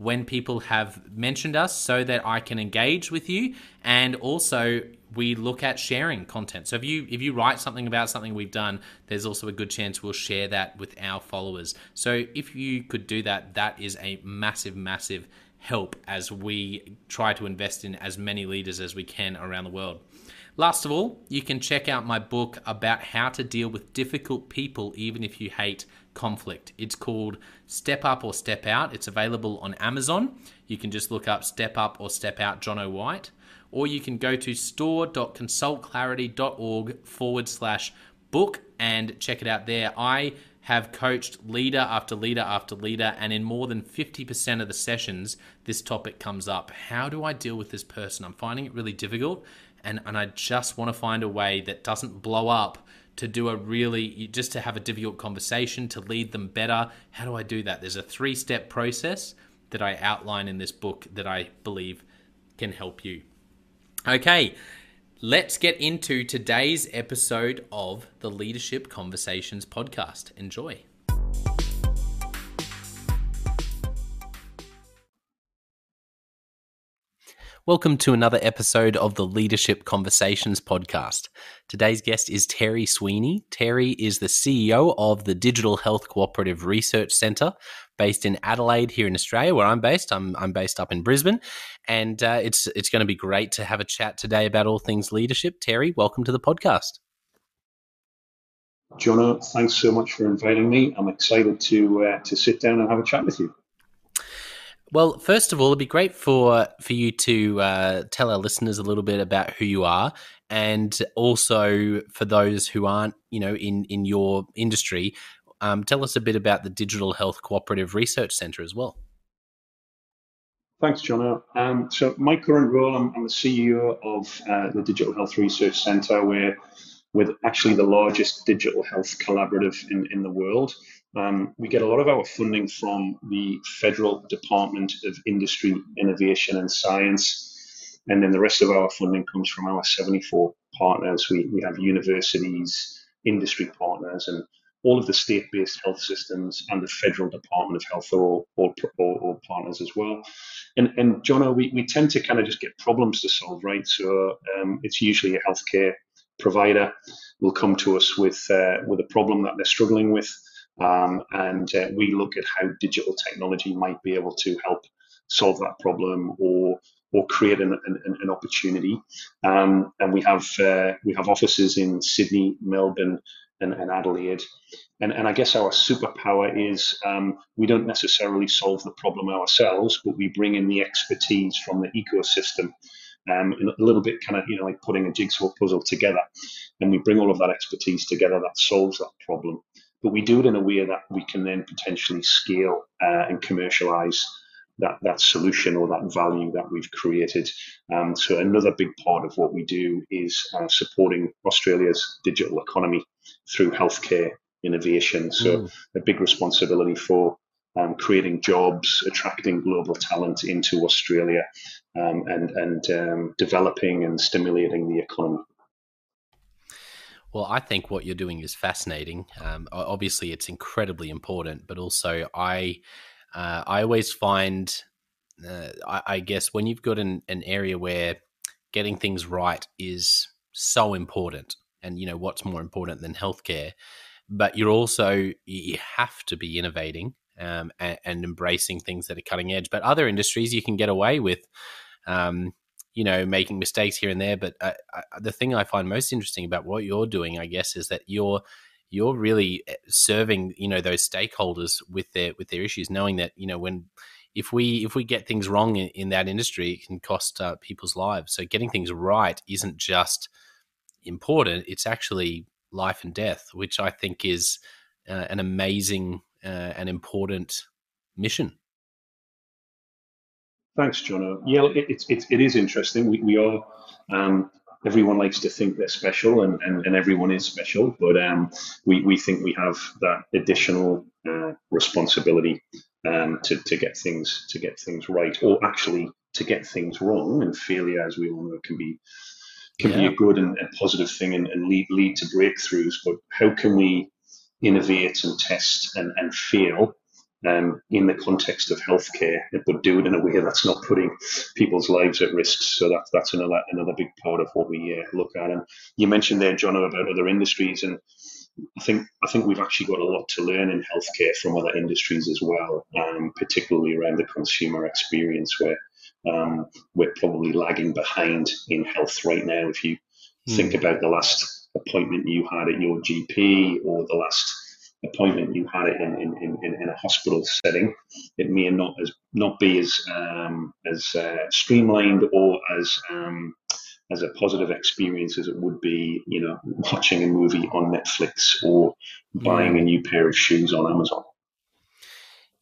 when people have mentioned us so that I can engage with you and also we look at sharing content. So if you if you write something about something we've done, there's also a good chance we'll share that with our followers. So if you could do that, that is a massive massive help as we try to invest in as many leaders as we can around the world. Last of all, you can check out my book about how to deal with difficult people even if you hate conflict. It's called Step Up or Step Out. It's available on Amazon. You can just look up Step Up or Step Out Jonno White, or you can go to store.consultclarity.org forward slash book and check it out there. I have coached leader after leader after leader, and in more than 50% of the sessions, this topic comes up. How do I deal with this person? I'm finding it really difficult, and, and I just want to find a way that doesn't blow up to do a really just to have a difficult conversation to lead them better. How do i do that? There's a three step process that i outline in this book that i believe can help you. Okay let's get into today's episode of the leadership conversations podcast. Enjoy Welcome to another episode of the Leadership Conversations podcast. Today's guest is Terry Sweeney. Terry is the CEO of the Digital Health Cooperative Research Centre based in Adelaide here in Australia, where I'm based. I'm, I'm based up in Brisbane. And uh, it's, it's going to be great to have a chat today about all things leadership. Terry, welcome to the podcast. Jonah, thanks so much for inviting me. I'm excited to uh, to sit down and have a chat with you. Well, first of all, it'd be great for for you to uh, tell our listeners a little bit about who you are, and also for those who aren't, you know, in in your industry, um, tell us a bit about the Digital Health Cooperative Research Centre as well. Thanks, John. Um, so my current role, I'm, I'm the CEO of uh, the Digital Health Research Centre, where we're with actually the largest digital health collaborative in, in the world. Um, we get a lot of our funding from the Federal Department of Industry, Innovation and Science. And then the rest of our funding comes from our 74 partners. We, we have universities, industry partners, and all of the state-based health systems and the federal Department of Health are all, all, all, all partners as well. And, and Jonno, we, we tend to kind of just get problems to solve, right? So um, it's usually a healthcare provider will come to us with uh, with a problem that they're struggling with, um, and uh, we look at how digital technology might be able to help solve that problem or or create an, an, an opportunity. Um, and we have uh, we have offices in Sydney, Melbourne, and, and Adelaide. And, and I guess our superpower is um, we don't necessarily solve the problem ourselves, but we bring in the expertise from the ecosystem um, a little bit kind of you know like putting a jigsaw puzzle together, and we bring all of that expertise together that solves that problem. But we do it in a way that we can then potentially scale uh, and commercialize that that solution or that value that we've created. Um, so another big part of what we do is uh, supporting Australia's digital economy through healthcare innovation. So mm. a big responsibility for um, creating jobs, attracting global talent into Australia, um, and and um, developing and stimulating the economy. Well, I think what you're doing is fascinating. Um, obviously, it's incredibly important, but also I uh, I always find uh, I, I, guess when you've got an, an area where getting things right is so important, and you know what's more important than healthcare, but you're also you have to be innovating um, and, and, embracing things that are cutting edge. But other industries, you can get away with, um, you know, making mistakes here and there. But uh, uh, the thing I find most interesting about what you're doing, I guess, is that you're you're really eh, serving, you know, those stakeholders with their with their issues, knowing that you know when if we if we get things wrong in, in that industry, it can cost uh, people's lives. So getting things right isn't just important; it's actually life and death, which I think is uh, an amazing uh, an important mission. Thanks, John. Yeah, it, it's it, it is interesting. We, we are um, everyone likes to think they're special, and, and, and everyone is special, but um, we, we think we have that additional uh, responsibility um, to, to get things to get things right, or actually to get things wrong. And failure, as we all know, can be can yeah. be a good and, and positive thing and, and lead lead to breakthroughs. But how can we innovate and test and, and fail um, in the context of healthcare, but do it in a way that's not putting people's lives at risk. So that, that's another another big part of what we uh, look at. And you mentioned there, John, about other industries, and I think I think we've actually got a lot to learn in healthcare from other industries as well, um, particularly around the consumer experience, where um, we're probably lagging behind in health right now. If you mm. think about the last appointment you had at your GP or the last appointment you had it in, in, in, in a hospital setting, it may not as not be as um, as uh, streamlined or as um, as a positive experience as it would be, you know, watching a movie on Netflix or buying a new pair of shoes on Amazon.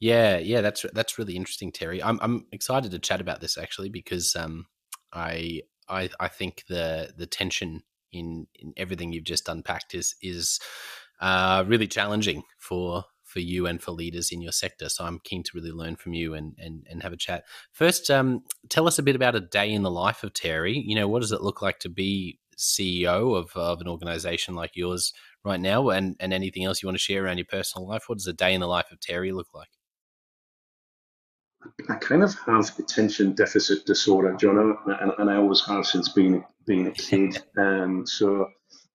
Yeah, yeah, that's that's really interesting, Terry. I'm I'm excited to chat about this actually because um, I I I think the the tension in in everything you've just unpacked is is uh, really challenging for for you and for leaders in your sector. So I'm keen to really learn from you and and, and have a chat. First, um, tell us a bit about a day in the life of Terry. You know, what does it look like to be CEO of, of an organization like yours right now, and and anything else you want to share around your personal life? What does a day in the life of Terry look like? I kind of have attention deficit disorder, John, and, and I always have since being being a kid. Um, so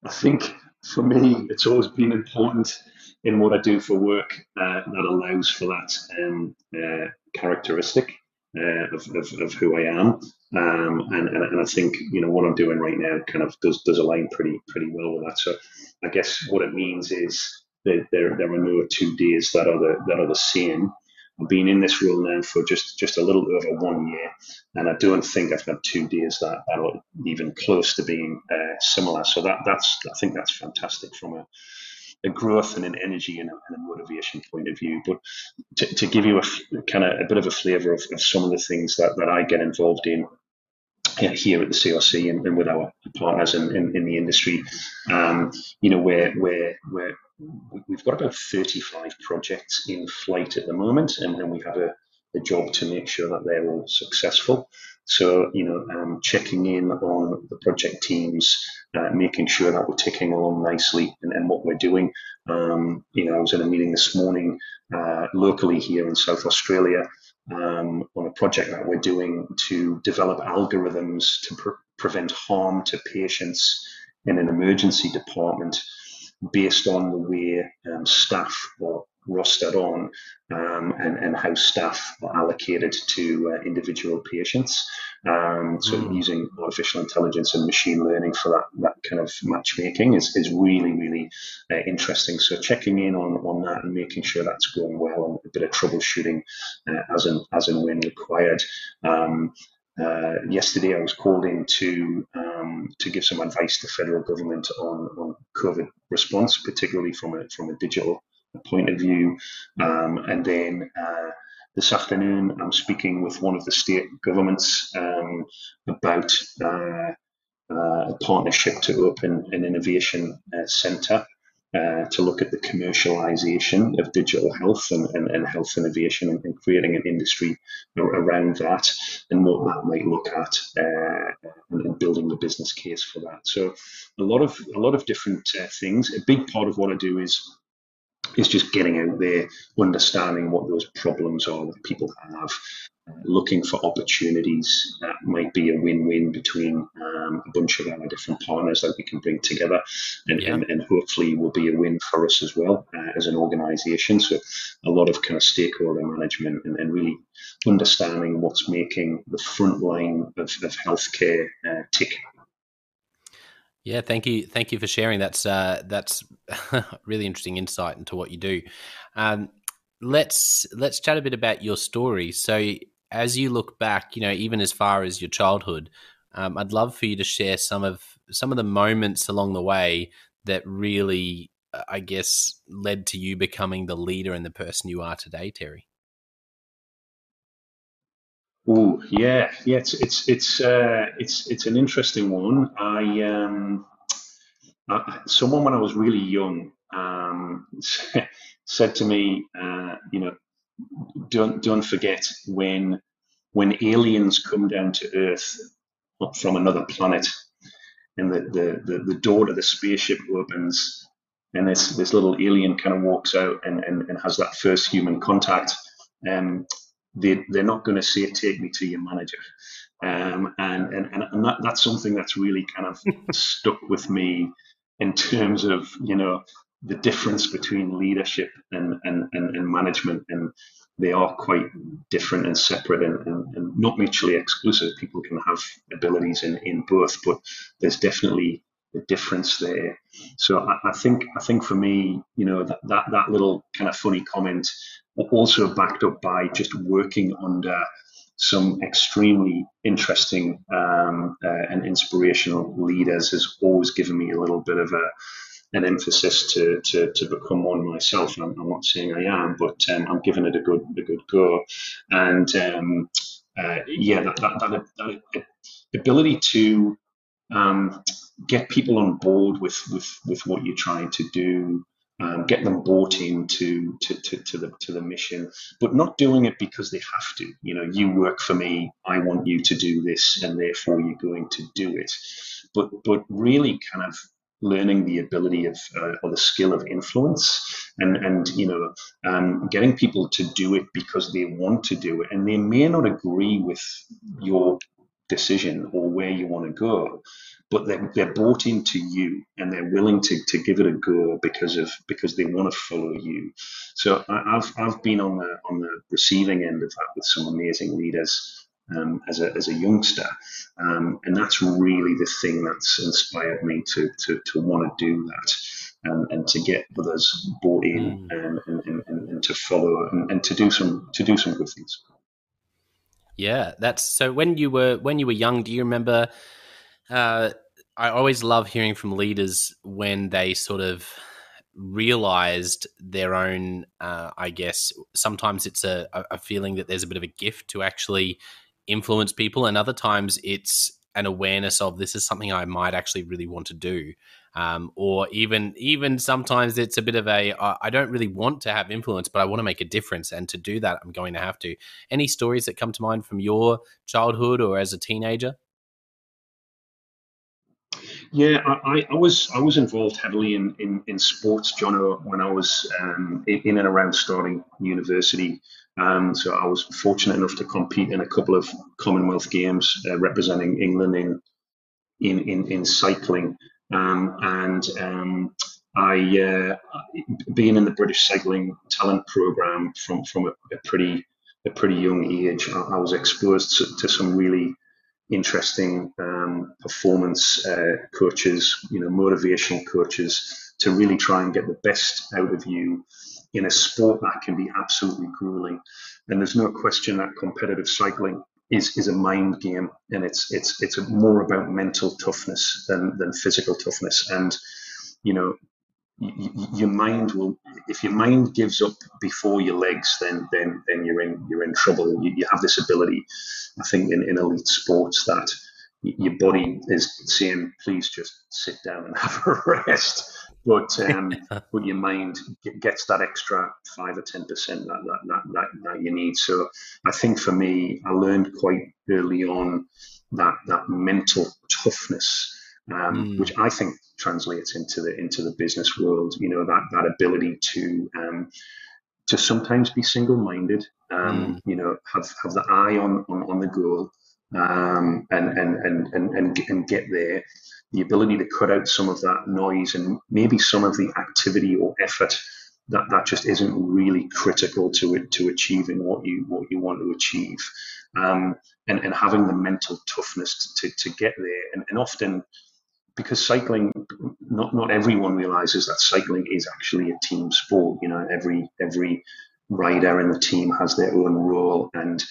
I think for me, it's always been important in what I do for work uh, that allows for that um, uh, characteristic uh, of, of, of, who I am. Um, and, and, and I think you know what I'm doing right now kind of does does align pretty pretty well with that. So I guess what it means is that there, there are no two days that are the that are the same I've been in this role now for just just a little over one year, and I don't think I've had two days that are even close to being uh, similar. So that that's I think that's fantastic from a a growth and an energy and a, and a, motivation point of view. But to, to give you a kind of a bit of a flavour of, of, some of the things that, that I get involved in here at the CRC and, and with our partners in, in, in the industry, um, you know, where where where we've got about 35 projects in flight at the moment, and, then we have a, a job to make sure that they're all successful. So, you know, um, checking in on the project teams, uh, making sure that we're ticking along nicely and, and what we're doing. Um, you know, I was in a meeting this morning uh, locally here in South Australia um, on a project that we're doing to develop algorithms to pre- prevent harm to patients in an emergency department based on the way um, staff are rostered on um, and, and how staff are allocated to uh, individual patients. Um, so mm. using artificial intelligence and machine learning for that, that kind of matchmaking is, is really, really uh, interesting. So checking in on, on that and making sure that's going well and a bit of troubleshooting uh, as, and, as and when required. Um, uh, yesterday, I was called in to um, to give some advice to federal government on, on COVID response, particularly from a from a digital point of view. Um, and then uh, this afternoon, I'm speaking with one of the state governments um, about uh, uh, a partnership to open an innovation uh, centre. Uh, to look at the commercialization of digital health and, and, and health innovation and, and, creating an industry around that and what that might look at uh, and, building the business case for that. So a lot of a lot of different uh, things. A big part of what I do is is just getting out there, understanding what those problems are that people have, looking for opportunities that might be a win-win between um, a bunch of our different partners that we can bring together, and, yeah. and, and, hopefully will be a win for us as well uh, as an organisation. So a lot of kind of stakeholder management and, and really understanding what's making the front line of, of healthcare uh, tick yeah, thank you, thank you for sharing. That's uh, that's really interesting insight into what you do. Um, let's let's chat a bit about your story. So, as you look back, you know, even as far as your childhood, um, I'd love for you to share some of some of the moments along the way that really, I guess, led to you becoming the leader and the person you are today, Terry. Oh yeah, yeah. It's it's it's uh, it's it's an interesting one. I um, I, someone when I was really young um, said to me, uh, you know, don't don't forget when when aliens come down to Earth from another planet, and the the the, the door to the spaceship opens, and this this little alien kind of walks out and, and, and has that first human contact. Um, they, they're not going to say, take me to your manager. Um, and and, and that, that's something that's really kind of stuck with me in terms of, you know, the difference between leadership and, and, and, and management. And they are quite different and separate and, and, and, not mutually exclusive. People can have abilities in, in both, but there's definitely a difference there. So I, I think I think for me, you know, that, that, that little kind of funny comment also backed up by just working under some extremely interesting um, uh, and inspirational leaders has always given me a little bit of a an emphasis to, to, to become one myself. I'm, I'm not saying I am, but um, I'm giving it a good a good go. And um, uh, yeah, that, that, that, that, ability to um, get people on board with, with, with what you're trying to do, um, get them bought into to, to, to, the to the mission, but not doing it because they have to. You know, you work for me, I want you to do this, and therefore you're going to do it. But but really, kind of learning the ability of uh, or the skill of influence, and and you know, um, getting people to do it because they want to do it, and they may not agree with your decision or where you want to go but they're, they're bought into you and they're willing to, to give it a go because of because they want to follow you. So I, have I've been on the on the receiving end of that with some amazing leaders um, as a as a youngster, um, and that's really the thing that's inspired me to to, to want to do that. and, and to get others bought in mm. and, and, and, and, to follow and, and to do some to do some good things. Yeah, that's so. When you were when you were young, do you remember? Uh, I always love hearing from leaders when they sort of realized their own. Uh, I guess sometimes it's a, a feeling that there's a bit of a gift to actually influence people, and other times it's an awareness of this is something I might actually really want to do. Um, or even even sometimes it's a bit of a I don't really want to have influence, but I want to make a difference, and to do that, I'm going to have to. Any stories that come to mind from your childhood or as a teenager? Yeah, I, I was I was involved heavily in in, in sports, Jonno, when I was um, in and around starting university. Um, so I was fortunate enough to compete in a couple of Commonwealth Games uh, representing England in in in, in cycling. Um, and um, I, uh, being in the British Cycling Talent Program from from a, a pretty a pretty young age, I, I was exposed to, to, some really interesting um, performance uh, coaches, you know, motivational coaches, to really try and get the best out of you in a sport that can be absolutely grueling. And there's no question that competitive cycling is is a mind game, and it's it's it's more about mental toughness than than physical toughness. And you know, your mind will if your mind gives up before your legs then then then you're in you're in trouble. You, you have this ability i think in, in elite sports that your body is saying please just sit down and have a rest. But um, but your mind gets that extra five or ten percent that that, that that that you need. So I think for me, I learned quite early on that that mental toughness, um, mm. which I think translates into the into the business world. You know that that ability to um, to sometimes be single minded. Um, mm. You know, have have the eye on on, on the goal. Um, and, and, and, and, and, and get there the ability to cut out some of that noise and maybe some of the activity or effort that, that just isn't really critical to it to achieving what you what you want to achieve um, and, and having the mental toughness to, to get there and, and often because cycling not not everyone realizes that cycling is actually a team sport you know every every rider in the team has their own role. And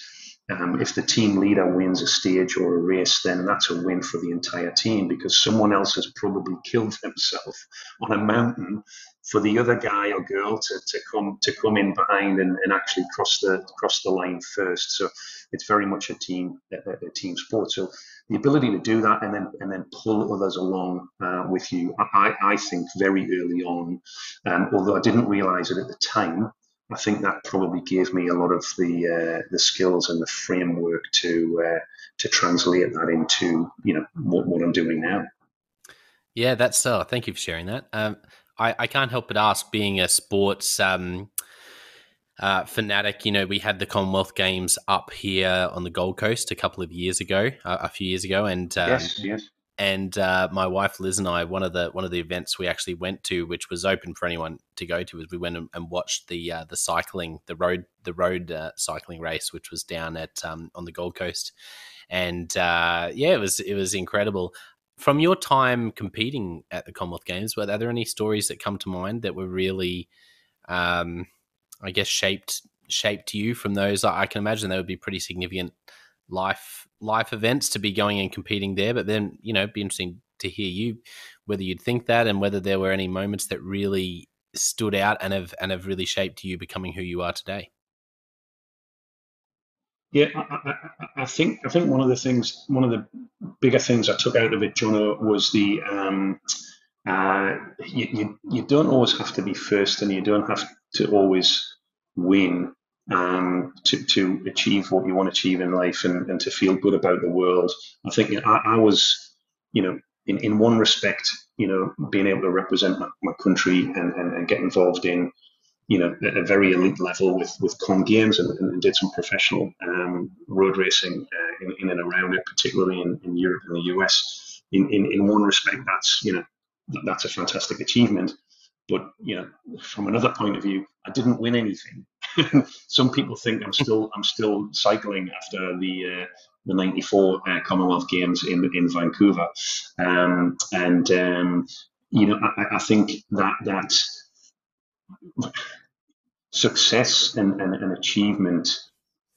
um, if the team leader wins a stage or a race, then that's a win for the entire team because someone else has probably killed themselves on a mountain for the other guy or girl to, to come to come in behind and, and actually cross the cross the line first. So it's very much a team a, a team sport. So the ability to do that and then and then pull others along uh, with you, I, I think very early on, um, although I didn't realize it at the time, I think that probably gave me a lot of the uh, the skills and the framework to uh, to translate that into you know what, what I'm doing now. Yeah, that's uh, thank you for sharing that. Um, I, I can't help but ask, being a sports um, uh, fanatic, you know, we had the Commonwealth Games up here on the Gold Coast a couple of years ago, uh, a few years ago, and um, yes, yes and uh, my wife Liz and I, one of the one of the events we actually went to, which was open for anyone to go to, was we went and, watched the uh, the cycling, the road the road uh, cycling race, which was down at um, on the Gold Coast, and uh, yeah, it was it was incredible. From your time competing at the Commonwealth Games, were there any stories that come to mind that were really, um, I guess, shaped shaped you from those? I can imagine they would be pretty significant life life events to be going and competing there. But then, you know, it'd be interesting to hear you whether you'd think that and whether there were any moments that really stood out and have and have really shaped you becoming who you are today. Yeah, I, I, I, think I think one of the things, one of the bigger things I took out of it, Jonno, was the um, uh, you, you you don't always have to be first, and you don't have to always win um, to, to achieve what you want to achieve in life and, and to feel good about the world. I think I, I was, you know, in, in one respect, you know, being able to represent my, my country and, and, and, get involved in, you know, at a very elite level with, with Com Games and, and did some professional um, road racing uh, in, in, and around it, particularly in, in Europe and the US. In, in, in one respect, that's, you know, that's a fantastic achievement. But, you know, from another point of view, I didn't win anything. some people think I'm still I'm still cycling after the uh, the '94 uh, Commonwealth Games in in Vancouver, um, and um, you know, I, I think that that success and, and, and achievement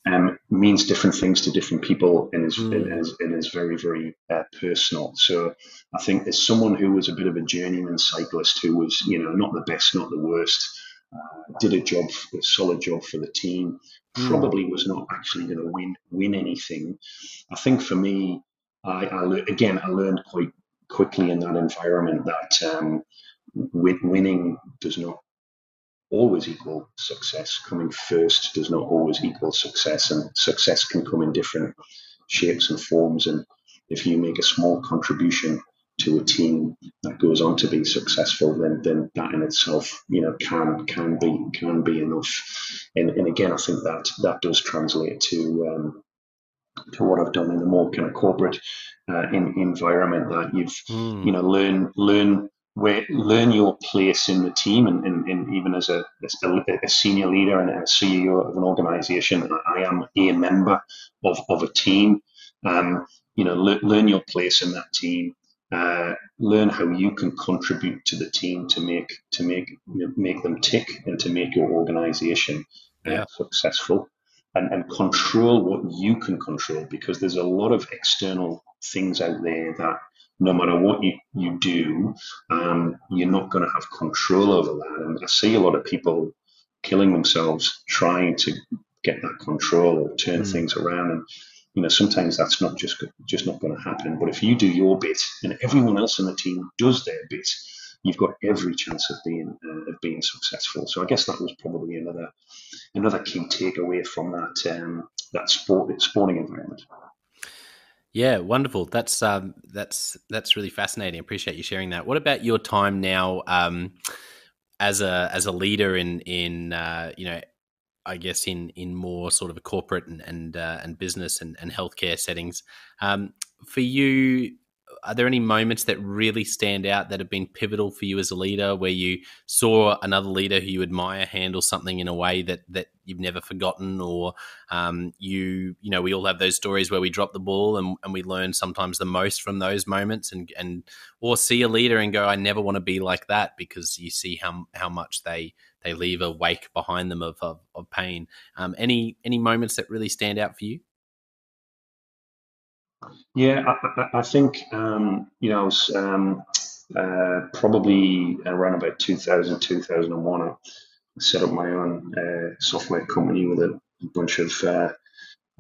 um, means different things to different people and is, mm. and is, and is very, very uh, personal. So I think as someone who was a bit of a journeyman cyclist who was, you know, not the best, not the worst, uh, did a job, a solid job for the team, mm. probably was not actually going to win win anything. I think for me, I, I le- again, I learned quite quickly in that environment that um, win- winning does not always equal success. Coming first does not always equal success, and success can come in different shapes and forms. And if you make a small contribution to a team that goes on to be successful, then then that in itself, you know, can can be can be enough. And, and again, I think that that does translate to um, to what I've done in the more kind of corporate uh, in, environment that you've mm. you know learn learn where learn your place in the team and, and, and even as a, a, senior leader and a CEO of an organization, I am a member of, of a team. Um, you know, le- learn your place in that team. Uh, learn how you can contribute to the team to make to make make them tick and to make your organization uh, yeah. successful and, and control what you can control because there's a lot of external things out there that no matter what you, you do, um, you're not going to have control over that. And I see a lot of people killing themselves trying to get that control or turn mm. things around. And you know, sometimes that's not just just not going to happen. But if you do your bit and everyone else in the team does their bit, you've got every chance of being uh, of being successful. So I guess that was probably another another key takeaway from that um, that sport sporting environment. Yeah, wonderful. That's um, that's that's really fascinating. Appreciate you sharing that. What about your time now um, as a as a leader in in uh, you know I guess in in more sort of a corporate and and, uh, and business and, and healthcare settings. Um, for you, are there any moments that really stand out that have been pivotal for you as a leader where you saw another leader who you admire handle something in a way that that you've never forgotten? Or um, you you know we all have those stories where we drop the ball and, and we learn sometimes the most from those moments and and or see a leader and go I never want to be like that because you see how how much they they leave a wake behind them of of, of pain. Um, any any moments that really stand out for you yeah, I, I think um, you know I was um, uh, probably around about 2000, 2001. I set up my own uh, software company with a bunch of uh,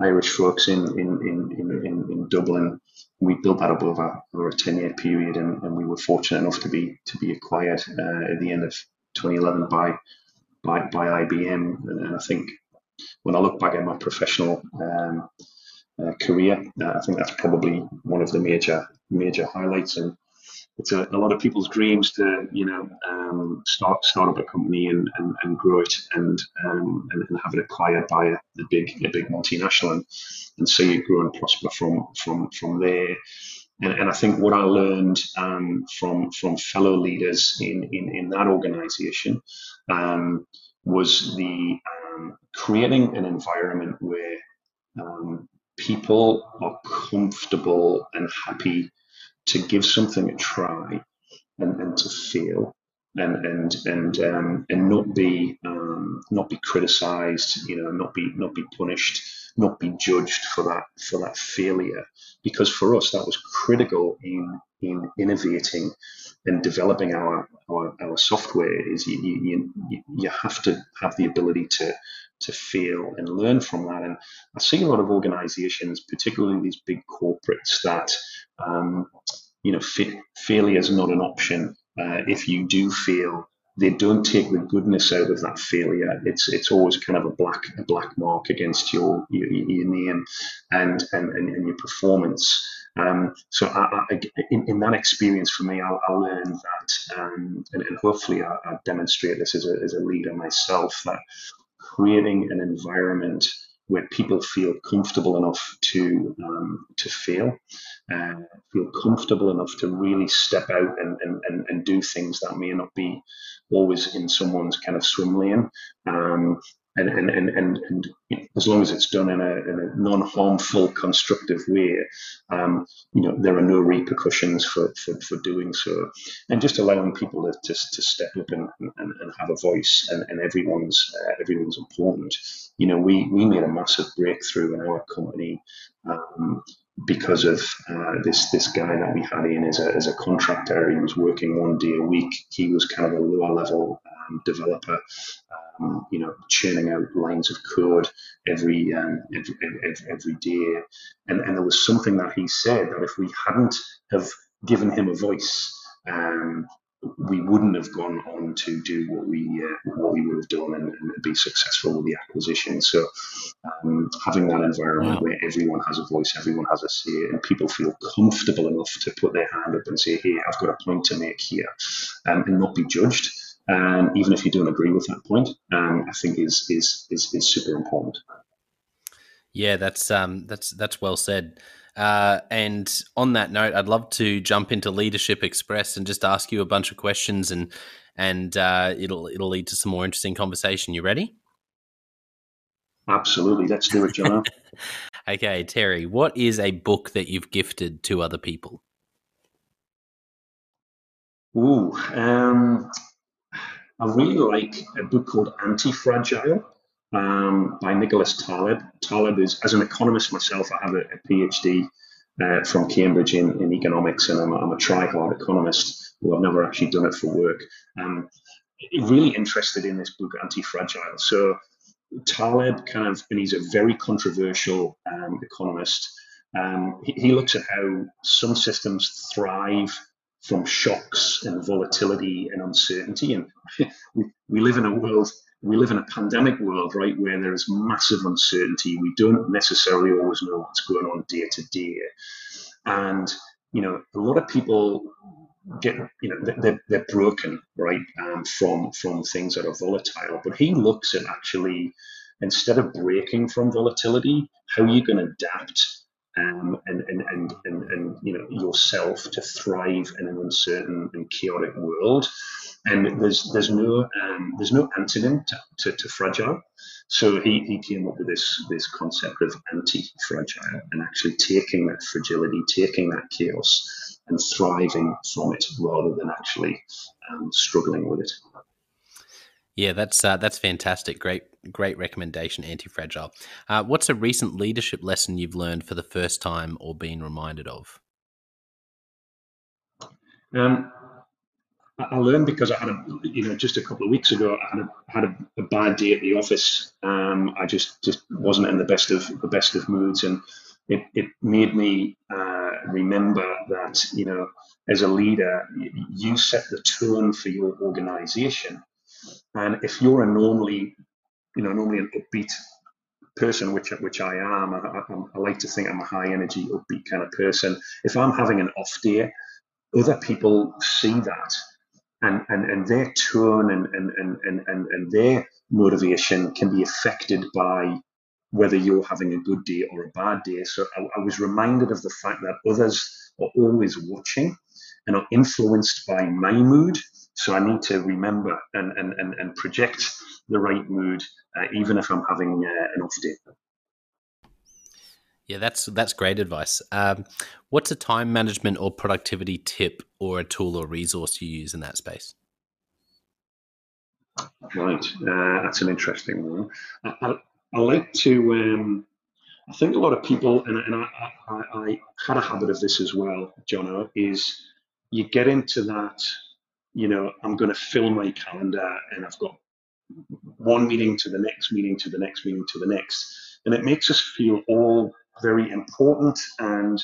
Irish folks in in, in, in, in Dublin. We built that up over, over a 10 year period, and, and we were fortunate enough to be to be acquired uh, at the end of 2011 by by, by IBM. And I think when I look back at my professional um, uh, career. Uh, I think that's probably one of the major major highlights, and it's a, a lot of people's dreams to you know um, start start up a company and, and, and grow it and, um, and, and have it acquired by a, a, big a big multinational and, and see it grow and prosper from from from there. And, and I think what I learned um, from from fellow leaders in in, in that organisation um, was the um, creating an environment where um, people are comfortable and happy to give something a try and, and to fail and and and um, and not be um, not be criticized you know not be not be punished not be judged for that for that failure. Because for us that was critical in in innovating and developing our our, our software is you, you you you have to have the ability to to feel and learn from that. And I see a lot of organizations, particularly these big corporates, that um, you know failure is not an option. Uh, if you do fail, they don't take the goodness out of that failure. It's it's always kind of a black a black mark against your your, your name and, and and your performance. Um, so I, I, in, in, that experience for me, I, I learned that, um, and, and, hopefully I, demonstrate this as a, as a leader myself, that creating an environment where people feel comfortable enough to um, to fail, uh, feel comfortable enough to really step out and, and, and, do things that may not be always in someone's kind of swim lane, um, and and and and, and as long as it's done in a, in a non-harmful, constructive way, um, you know there are no repercussions for, for, for doing so, and just allowing people to, to, to step up and, and, and have a voice, and, and everyone's uh, everyone's important. You know, we we made a massive breakthrough in our company. Um, because of uh, this this guy that we had in as a, as a contractor, he was working one day a week. He was kind of a lower level um, developer, um, you know, churning out lines of code every, um, every, every, every day. And, and there was something that he said that if we hadn't have given him a voice, um, we wouldn't have gone on to do what we uh, what we would have done and, and, be successful with the acquisition. So um, having that environment wow. where everyone has a voice, everyone has a say, and people feel comfortable enough to put their hand up and say, "Hey, I've got a point to make here," um, and not be judged um, even if you don't agree with that point, um, I think is, is is is super important. Yeah, that's um, that's that's well said. Uh, and on that note, I'd love to jump into Leadership Express and just ask you a bunch of questions, and and uh, it'll it'll lead to some more interesting conversation. You ready? Absolutely, let's do it, John. okay, Terry, what is a book that you've gifted to other people? Ooh, um, I really like a book called Anti-Fragile um, by Nicholas Taleb. Taleb is, as an economist myself, I have a, a PhD uh, from Cambridge in, in economics, and I'm a, I'm a try-hard economist, who I've never actually done it for work. Um, really interested in this book, Anti-Fragile. So Taleb kind of, and he's a very controversial um, economist. Um, he, he, looks at how some systems thrive from shocks and volatility and uncertainty. And we, we live in a world, we live in a pandemic world, right, where there is massive uncertainty. We don't necessarily always know what's going on day to day. And, you know, a lot of people get, you know, they're, they're broken, right, um, from, from things that are volatile. But he looks at actually, instead of breaking from volatility, how are you going to adapt um, and, and, and, and, and, you know yourself to thrive in an uncertain and chaotic world. And there's there's no um, there's no antonym to, to, to, fragile. So he, he came up with this this concept of anti-fragile and actually taking that fragility, taking that chaos, and thriving from it rather than actually um, struggling with it. Yeah, that's uh, that's fantastic. Great, great recommendation. Anti-fragile. Uh, what's a recent leadership lesson you've learned for the first time or been reminded of? Um, I learned because I had a, you know, just a couple of weeks ago, I had a, had a, a bad day at the office. Um, I just just wasn't in the best of the best of moods, and it, it made me uh, remember that you know, as a leader, you set the tone for your organization and if you're a normally, you know, normally an upbeat person, which which I am, I, I, I, like to think I'm a high energy, upbeat kind of person. If I'm having an off day, other people see that, and and, and their tone and and, and, and and their motivation can be affected by whether you're having a good day or a bad day. So I, I was reminded of the fact that others are always watching and are influenced by my mood so I need to remember and, and, and, and project the right mood, uh, even if I'm having uh, an off day. Yeah, that's that's great advice. Um, what's a time management or productivity tip or a tool or resource you use in that space? Right, uh, that's an interesting one. I, I, I like to. Um, I think a lot of people, and, and I, I, I, had a habit of this as well, Jonno, is you get into that you know, I'm going to fill my calendar and I've got one meeting to the next meeting to the next meeting to the next. And it makes us feel all very important and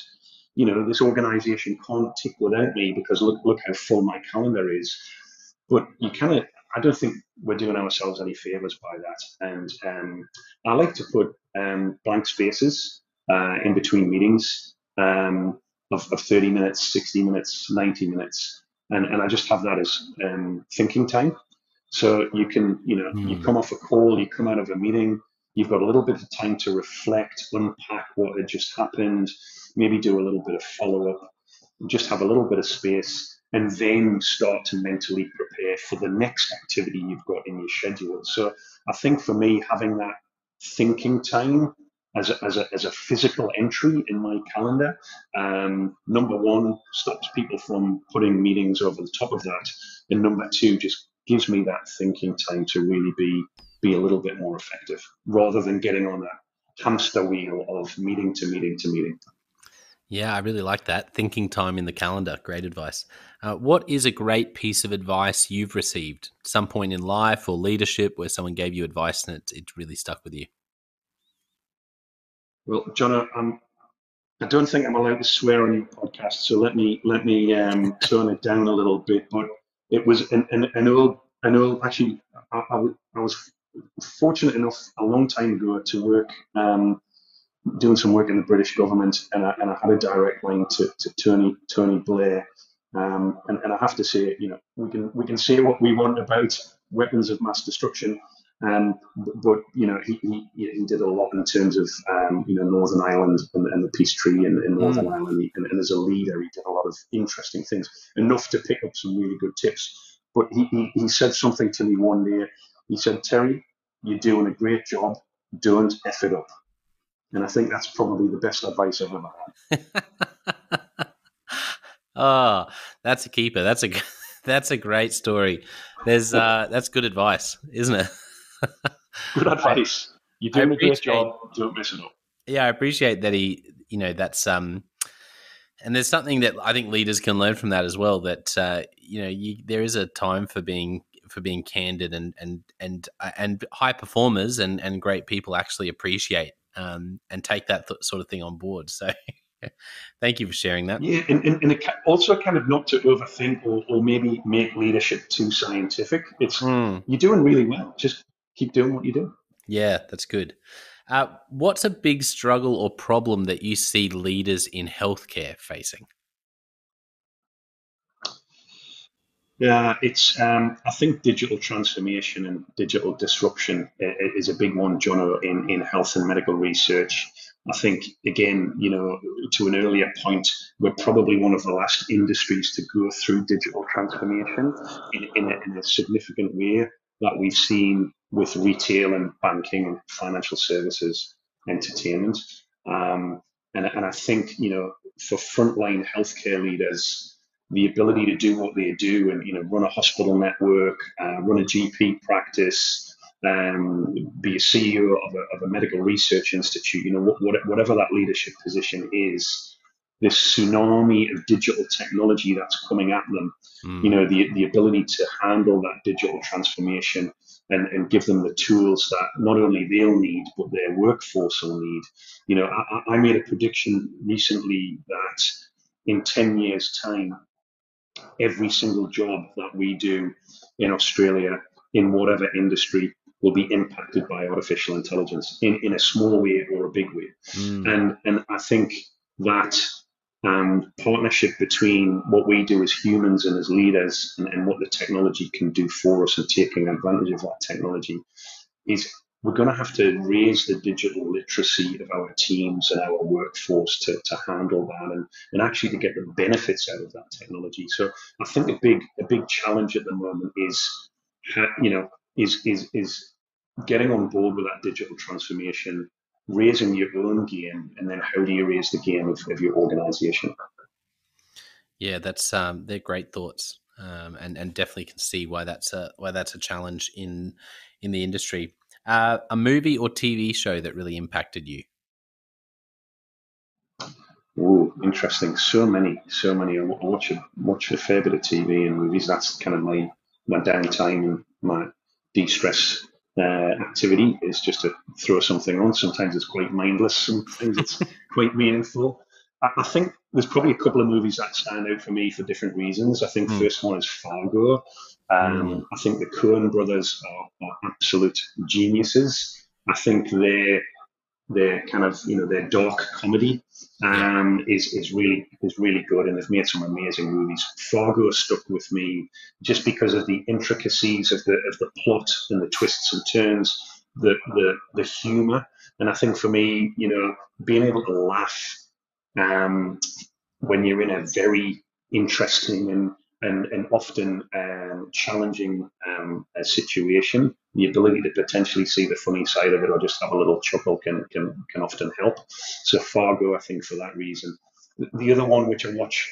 you know this organization can't tick without me because look look how full my calendar is but you kind of i don't think we're doing ourselves any favors by that and um, i like to put um, blank spaces uh, in between meetings um, of, of 30 minutes 60 minutes 90 minutes and, and I just have that as um, thinking time. So you can, you know, mm. you hmm. come off a call, you come out of a meeting, you've got a little bit of time to reflect, unpack what had just happened, maybe do a little bit of follow up, just have a little bit of space, and then start to mentally prepare for the next activity you've got in your schedule. So I think for me, having that thinking time as a, as a, as a physical entry in my calendar, um, number one, stops people from putting meetings over the top of that. And number two, just gives me that thinking time to really be be a little bit more effective rather than getting on a hamster wheel of meeting to meeting to meeting. Yeah, I really like that. Thinking time in the calendar. Great advice. Uh, what is a great piece of advice you've received? At some point in life or leadership where someone gave you advice and it, it really stuck with you? Well, John, I'm, I don't think I'm allowed to swear on your podcast, so let me let me um, tone it down a little bit. But it was an, an, an old, an old. Actually, I, I, I was fortunate enough a long time ago to work um, doing some work in the British government, and I, and I had a direct line to, to Tony Tony Blair. Um, and, and I have to say, you know, we can we can say what we want about weapons of mass destruction, um, but you know, he, he, he did a lot in terms of um, you know Northern Ireland and, and the peace treaty in, in Northern mm. Ireland, and, and, as a leader, he did a lot of interesting things, enough to pick up some really good tips. But he, he, he said something to me one day. He said, "Terry, you're doing a great job. Don't f it up." And I think that's probably the best advice I've ever had. oh, that's a keeper. That's a that's a great story. There's uh, that's good advice, isn't it? good advice. You're doing a great job. Don't mess it up. Yeah, I appreciate that he. You know, that's um, and there's something that I think leaders can learn from that as well. That uh, you know, you, there is a time for being for being candid and and and uh, and high performers and and great people actually appreciate um, and take that th- sort of thing on board. So. Thank you for sharing that. Yeah, and, and, and also kind of not to overthink or, or maybe make leadership too scientific. It's mm. you're doing really well. Just keep doing what you do. Yeah, that's good. Uh, what's a big struggle or problem that you see leaders in healthcare facing? Yeah, it's. Um, I think digital transformation and digital disruption is a big one, John, in, in health and medical research. I think, again, you know, to an earlier point, we're probably one of the last industries to go through digital transformation in, in, a, in a significant way that we've seen with retail and banking, and financial services, entertainment. Um, and, and I think, you know, for frontline healthcare leaders, the ability to do what they do and you know run a hospital network, uh, run a GP practice, um, be a CEO of a, of a, medical research institute, you know what, whatever that leadership position is, this tsunami of digital technology that's coming at them, mm. you know the the ability to handle that digital transformation and, and give them the tools that not only they'll need but their workforce will need. You know, I, I made a prediction recently that in 10 years' time, every single job that we do in Australia, in whatever industry, will be impacted by artificial intelligence in, in a small way or a big way. Mm. And and I think that um, partnership between what we do as humans and as leaders and, and what the technology can do for us and taking advantage of that technology is we're going to have to raise the digital literacy of our teams and our workforce to, to handle that and, and actually to get the benefits out of that technology. So I think a big a big challenge at the moment is you know is is is getting on board with that digital transformation, raising your own game, and then how do you raise the game of, of your organization? Yeah, that's um, they're great thoughts, um, and and definitely can see why that's a why that's a challenge in in the industry. Uh, a movie or TV show that really impacted you? Oh, interesting. So many, so many. I watch a, watch a fair bit of TV and movies. That's kind of my my downtime and my de-stress uh, activity is just to throw something on. Sometimes it's quite mindless. Sometimes it's quite meaningful. I, I, think there's probably a couple of movies that stand out for me for different reasons. I think mm. first one is Fargo. Um, mm. I think the Coen brothers are, are, absolute geniuses. I think their their kind of you know their dark comedy um, is is really is really good, and they've made some amazing movies. Fargo stuck with me just because of the intricacies of the of the plot and the twists and turns, the the the humor, and I think for me, you know, being able to laugh um, when you're in a very interesting and and, and often um, challenging um, a situation, the ability to potentially see the funny side of it or just have a little chuckle can can, can often help. So Fargo, I think, for that reason. The other one which I watch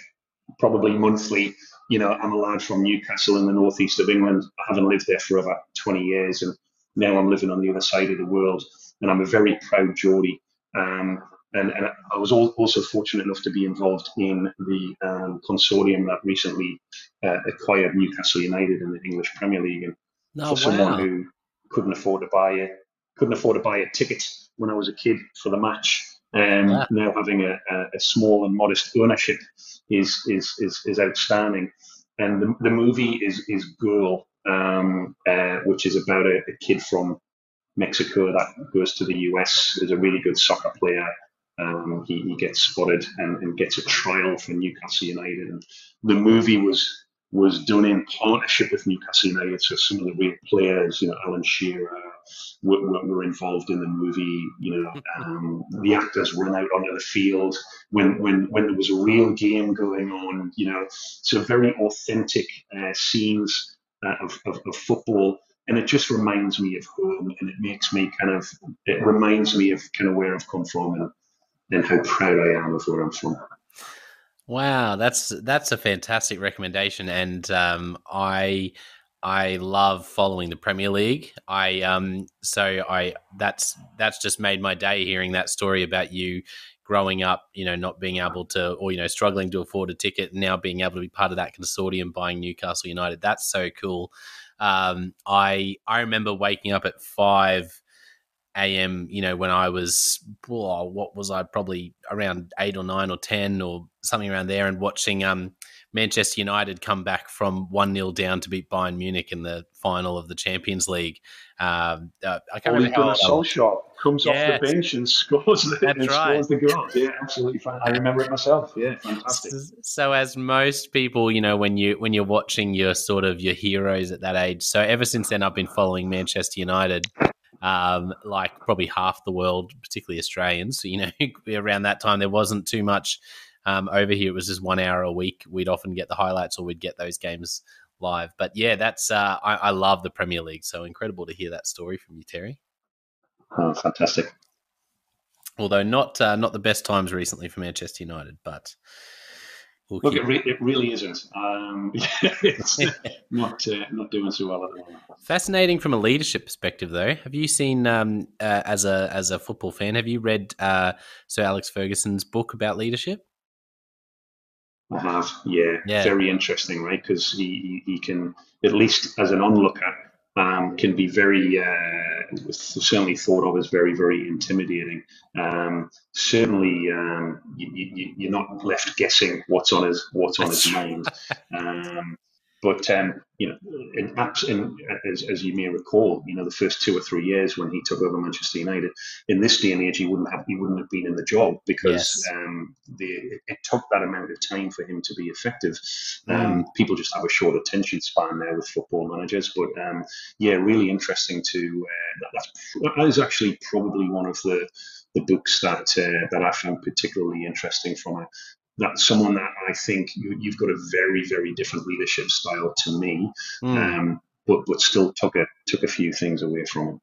probably monthly, you know, I'm a lad from Newcastle in the northeast of England. I haven't lived there for over 20 years, and now I'm living on the other side of the world, and I'm a very proud Geordie. Um, and, and I was also fortunate enough to be involved in the um, consortium that recently uh, acquired Newcastle United in the English Premier League. And oh, for someone who couldn't afford to buy a couldn't afford to buy a ticket when I was a kid for the match, um, now having a, a, a, small and modest ownership is is is, is outstanding. And the, the movie is is Goal, um, uh, which is about a, a kid from Mexico that goes to the US, is a really good soccer player, um, he, he, gets spotted and, and, gets a trial for Newcastle United. And the movie was was done in partnership with Newcastle United. So some of the real players, you know, Alan Shearer, were, were, involved in the movie. You know, um, the actors run out onto the field when when when there was a real game going on. You know, so very authentic uh, scenes uh, of, of, of football and it just reminds me of home and it makes me kind of it reminds me of kind of where I've come from and and how proud I am of where I'm from. Wow, that's that's a fantastic recommendation, and um, I I love following the Premier League. I um so I that's that's just made my day hearing that story about you growing up, you know, not being able to or you know struggling to afford a ticket, now being able to be part of that consortium buying Newcastle United. That's so cool. Um, I I remember waking up at five a.m. You know, when I was oh, what was I probably around eight or nine or ten or something around there, and watching um, Manchester United come back from one 0 down to beat Bayern Munich in the final of the Champions League. Um, uh, I can't remember how Solskjaer comes off the bench and scores the, and right. scores the goal. Yeah, absolutely fine. I remember it myself. Yeah, fantastic. So, as most people, you know, when you when you're watching your sort of your heroes at that age. So ever since then, I've been following Manchester United um, like probably half the world, particularly Australians. You know, around that time there wasn't too much um, over here. It was just one hour a week. We'd often get the highlights or we'd get those games live. But yeah, that's uh, I, I, love the Premier League. So incredible to hear that story from you, Terry. Oh, fantastic. Although not uh, not the best times recently for Manchester United, but We'll Look, it, re- it, really isn't. Um, it's not uh, not doing so well at the moment. Fascinating from a leadership perspective, though. Have you seen um, uh, as a as a football fan? Have you read uh, Sir Alex Ferguson's book about leadership? I have, yeah. yeah. Very interesting, right? Because he, he, he can, at least as an onlooker, um, can be very uh, certainly thought of as very very intimidating. Um, certainly, um, you, are not left guessing what's on his what's on his mind. But um, you know, in, in, as, as you may recall, you know, the first two or three years when he took over Manchester United, in this day and age, he wouldn't have he wouldn't have been in the job because yes. um, the, it took that amount of time for him to be effective. Mm. Um, people just have a short attention span now with football managers. But um, yeah, really interesting to uh, that, that is actually probably one of the the books that uh, that I found particularly interesting from a that's someone that I think you, have got a very, very different leadership style to me, mm. um, but but still took a took a few things away from him.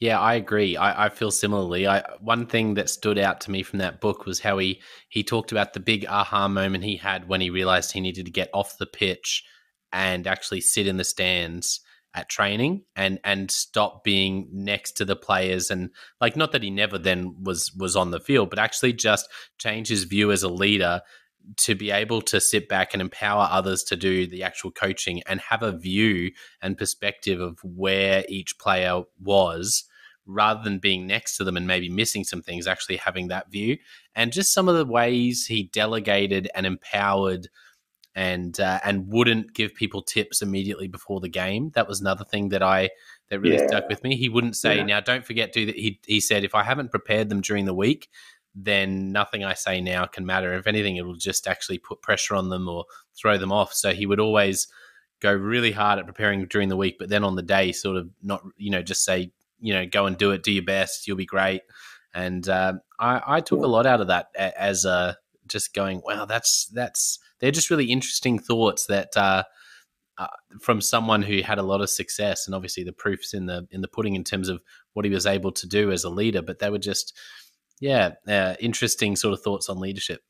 Yeah, I agree. I, I feel similarly. I, one thing that stood out to me from that book was how he he talked about the big aha moment he had when he realized he needed to get off the pitch and actually sit in the stands at training and and stop being next to the players and like not that he never then was was on the field but actually just change his view as a leader to be able to sit back and empower others to do the actual coaching and have a view and perspective of where each player was rather than being next to them and maybe missing some things actually having that view. And just some of the ways he delegated and empowered and uh, and wouldn't give people tips immediately before the game. That was another thing that I that really yeah. stuck with me. He wouldn't say, yeah. "Now, don't forget to." He he said, "If I haven't prepared them during the week, then nothing I say now can matter. If anything, it will just actually put pressure on them or throw them off." So he would always go really hard at preparing during the week, but then on the day, sort of not, you know, just say, you know, go and do it, do your best, you'll be great. And uh, I, I took a lot out of that as a just going, wow, that's that's they're just really interesting thoughts that uh, uh, from someone who had a lot of success, and obviously the proofs in the in the pudding in terms of what he was able to do as a leader. But they were just, yeah, uh, interesting sort of thoughts on leadership.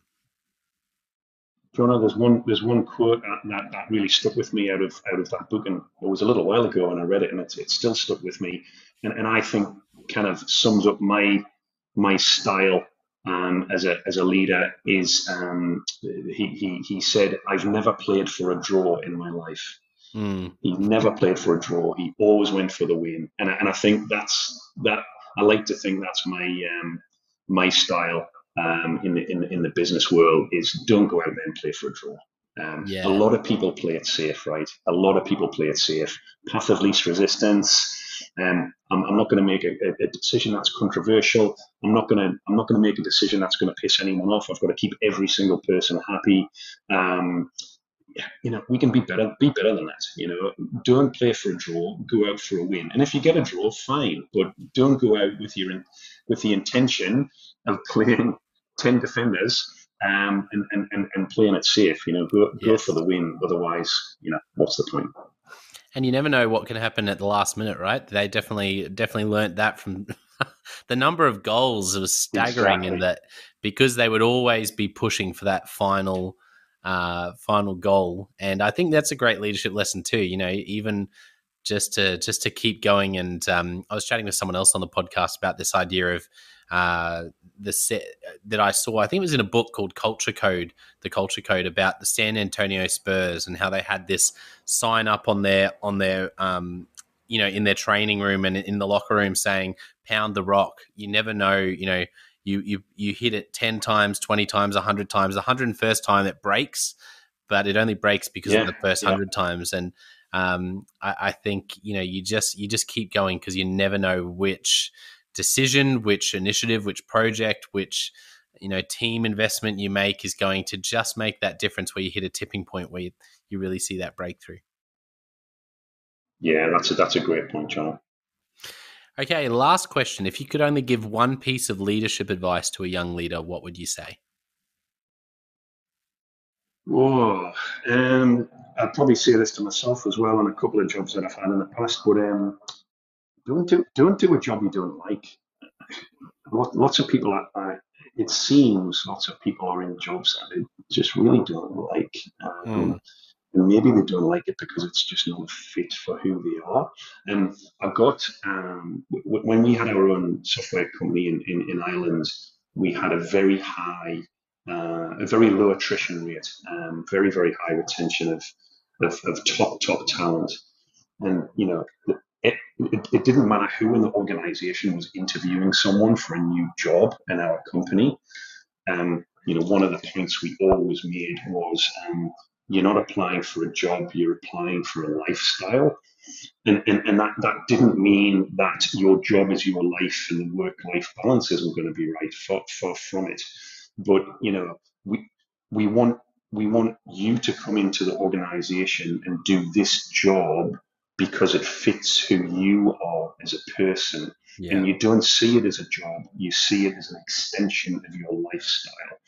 Jonno, there's one there's one quote that, that really stuck with me out of out of that book, and it was a little while ago, and I read it, and it's it's still stuck with me, and and I think kind of sums up my my style um, as a as a leader is um, he, he he said I've never played for a draw in my life. Mm. He never played for a draw. He always went for the win, and and I think that's that. I like to think that's my um, my style um, in the in, in the business world is don't go out there and play for a draw. Um, yeah. A lot of people play it safe, right? A lot of people play it safe. Path of least resistance. Um, I'm, I'm, not going to make a, a, decision that's controversial. I'm not going to I'm not going to make a decision that's going to piss anyone off. I've got to keep every single person happy. Um, you know, we can be better, be better than that. You know, don't play for a draw, go out for a win. And if you get a draw, fine, but don't go out with your with the intention of playing ten defenders um, and, and, and, and playing it safe. You know, go, yes. go for the win. Otherwise, you know, what's the point? And you never know what can happen at the last minute, right? They definitely definitely learnt that from the number of goals was staggering exactly. in that because they would always be pushing for that final uh, final goal. And I think that's a great leadership lesson too. You know, even just to just to keep going. And um, I was chatting with someone else on the podcast about this idea of uh, the set that I saw. I think it was in a book called Culture Code, the Culture Code about the San Antonio Spurs and how they had this sign up on their on their um, you know in their training room and in the locker room saying "Pound the rock." You never know, you know. You, you you hit it 10 times 20 times 100 times the 101st time it breaks but it only breaks because yeah, of the first yeah. 100 times and um, I, I, think you know you just you just keep going because you never know which decision, which initiative, which project, which you know team investment you make is going to just make that difference where you hit a tipping point where you, you really see that breakthrough. Yeah, that's a, that's a great point, John. Okay, last question. If you could only give one piece of leadership advice to a young leader, what would you say? Oh, um, I'd probably say this to myself as well on a couple of jobs that I've had in the past, but um, don't do don't do a job you don't like. Lots of people are, it seems lots of people are in jobs that they just really don't like. Um, mm. And maybe they don't like it because it's just not a fit for who they are. And I've got, um, w- when we had our own software company in, in, in Ireland, we had a very high, uh, a very low attrition rate, um, very, very high retention of, of, of top, top talent. And, you know, it, it, it, didn't matter who in the organization was interviewing someone for a new job in our company. Um, you know, one of the points we always made was um, you're not applying for a job, you're applying for a lifestyle. And, and, and that, that didn't mean that your job is your life and the work life balance isn't going to be right, far, far from it. But, you know, we, we want we want you to come into the organization and do this job because it fits who you are as a person. Yeah. And you don't see it as a job, you see it as an extension of your lifestyle.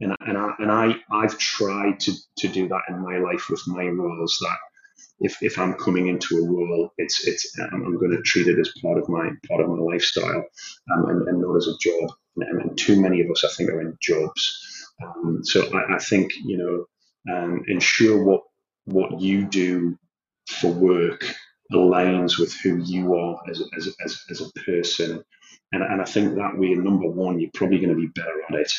And, and, I, and I, I've tried to, to do that in my life with my roles that if, if I'm coming into a role, it's, it's, um, I'm going to treat it as part of my, part of my lifestyle um, and, and not as a job. And, and, too many of us, I think, are in jobs. Um, so I, I, think, you know, um, ensure what, what you do for work aligns with who you are as, as, as, as a person. And, and I think that way, number one, you're probably going to be better at it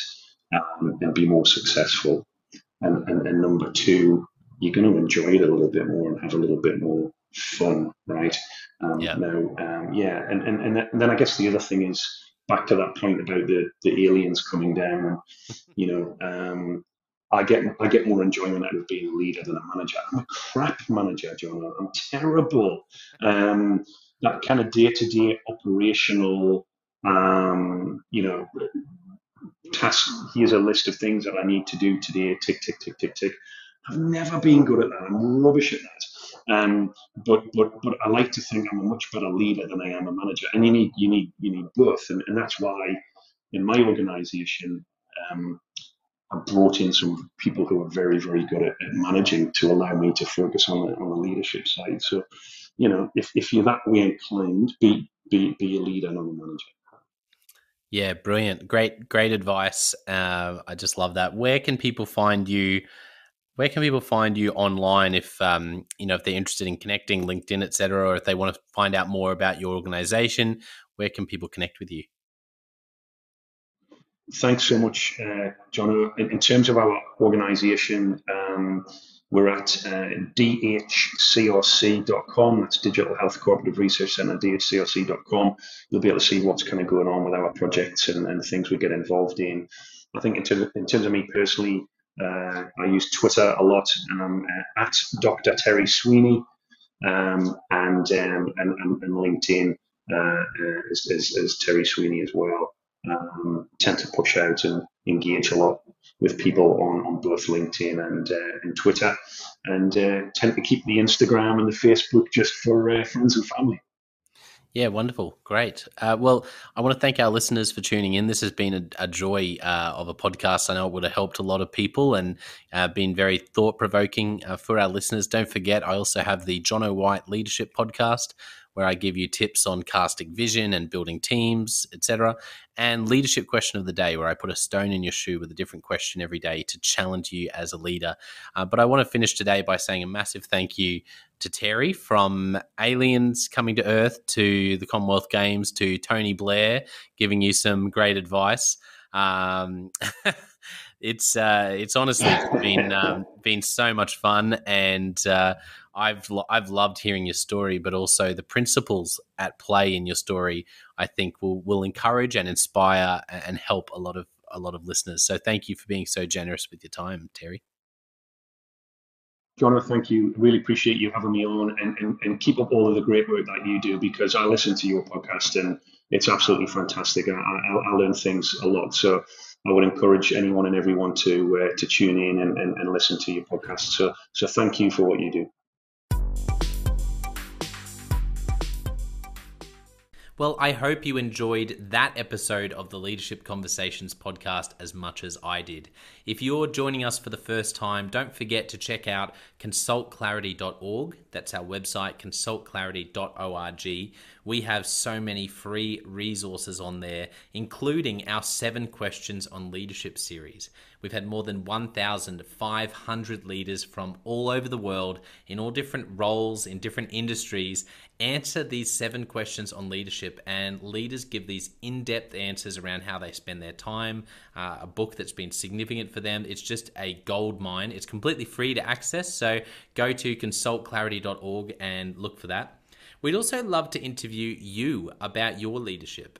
um, and be more successful. And, and, and number two, you're going to enjoy it a little bit more and have a little bit more fun, right? Um, yeah. Now, um, yeah, and, and, and then I guess the other thing is back to that point about the, the aliens coming down and, you know, um, I get I get more enjoyment out of being a leader than a manager. I'm a crap manager, John. I'm terrible. Um, that kind of day to day operational, um, you know, task. Here's a list of things that I need to do today. Tick tick tick tick tick. I've never been good at that. I'm rubbish at that. Um, but but but I like to think I'm a much better leader than I am a manager. And you need you need you need both, and, and that's why in my organisation. Um, I brought in some people who are very, very good at, at, managing to allow me to focus on the on the leadership side. So, you know, if, if you're that way inclined, be be be a leader, not a manager. Yeah, brilliant. Great, great advice. Uh, I just love that. Where can people find you? Where can people find you online if um, you know if they're interested in connecting, LinkedIn, etc., or if they want to find out more about your organization? Where can people connect with you? Thanks so much, uh, John. In, in, terms of our organisation, um, we're at uh, dhcrc.com. That's Digital Health Cooperative Research Centre, dhcrc.com. You'll be able to see what's kind of going on with our projects and, and things we get involved in. I think in terms of, in terms of me personally, uh, I use Twitter a lot um, at Dr. Terry Sweeney um, and, um, and, and, and, LinkedIn uh, as, as, as, Terry Sweeney as well. Um, tend to push out and engage a lot with people on, on both LinkedIn and, uh, and Twitter, and uh, tend to keep the Instagram and the Facebook just for uh, friends and family. Yeah, wonderful. Great. Uh, well, I want to thank our listeners for tuning in. This has been a, a joy uh, of a podcast. I know it would have helped a lot of people and uh, been very thought provoking uh, for our listeners. Don't forget, I also have the Jonno White Leadership Podcast where I give you tips on casting vision and building teams, etc. And leadership question of the day, where I put a stone in your shoe with a different question every day to challenge you as a leader. Uh, but I want to finish today by saying a massive thank you to Terry from aliens coming to Earth to the Commonwealth Games to Tony Blair giving you some great advice. Um, it's uh, it's honestly been um, been so much fun, and uh, I've I've loved hearing your story, but also the principles at play in your story. I think will will encourage and inspire and help a lot of a lot of listeners. So thank you for being so generous with your time, Terry. Jonathan, thank you. Really appreciate you having me on and, and, and keep up all of the great work that you do because I listen to your podcast and it's absolutely fantastic. I, I, I learn things a lot. So I would encourage anyone and everyone to uh, to tune in and, and, and listen to your podcast. So so thank you for what you do. Well, I hope you enjoyed that episode of the Leadership Conversations podcast as much as I did. If you're joining us for the first time, don't forget to check out consultclarity.org. That's our website, consultclarity.org. We have so many free resources on there, including our seven questions on leadership series. We've had more than 1,500 leaders from all over the world in all different roles, in different industries, answer these seven questions on leadership. And leaders give these in depth answers around how they spend their time, uh, a book that's been significant for them. It's just a gold mine. It's completely free to access. So go to consultclarity.org and look for that. We'd also love to interview you about your leadership.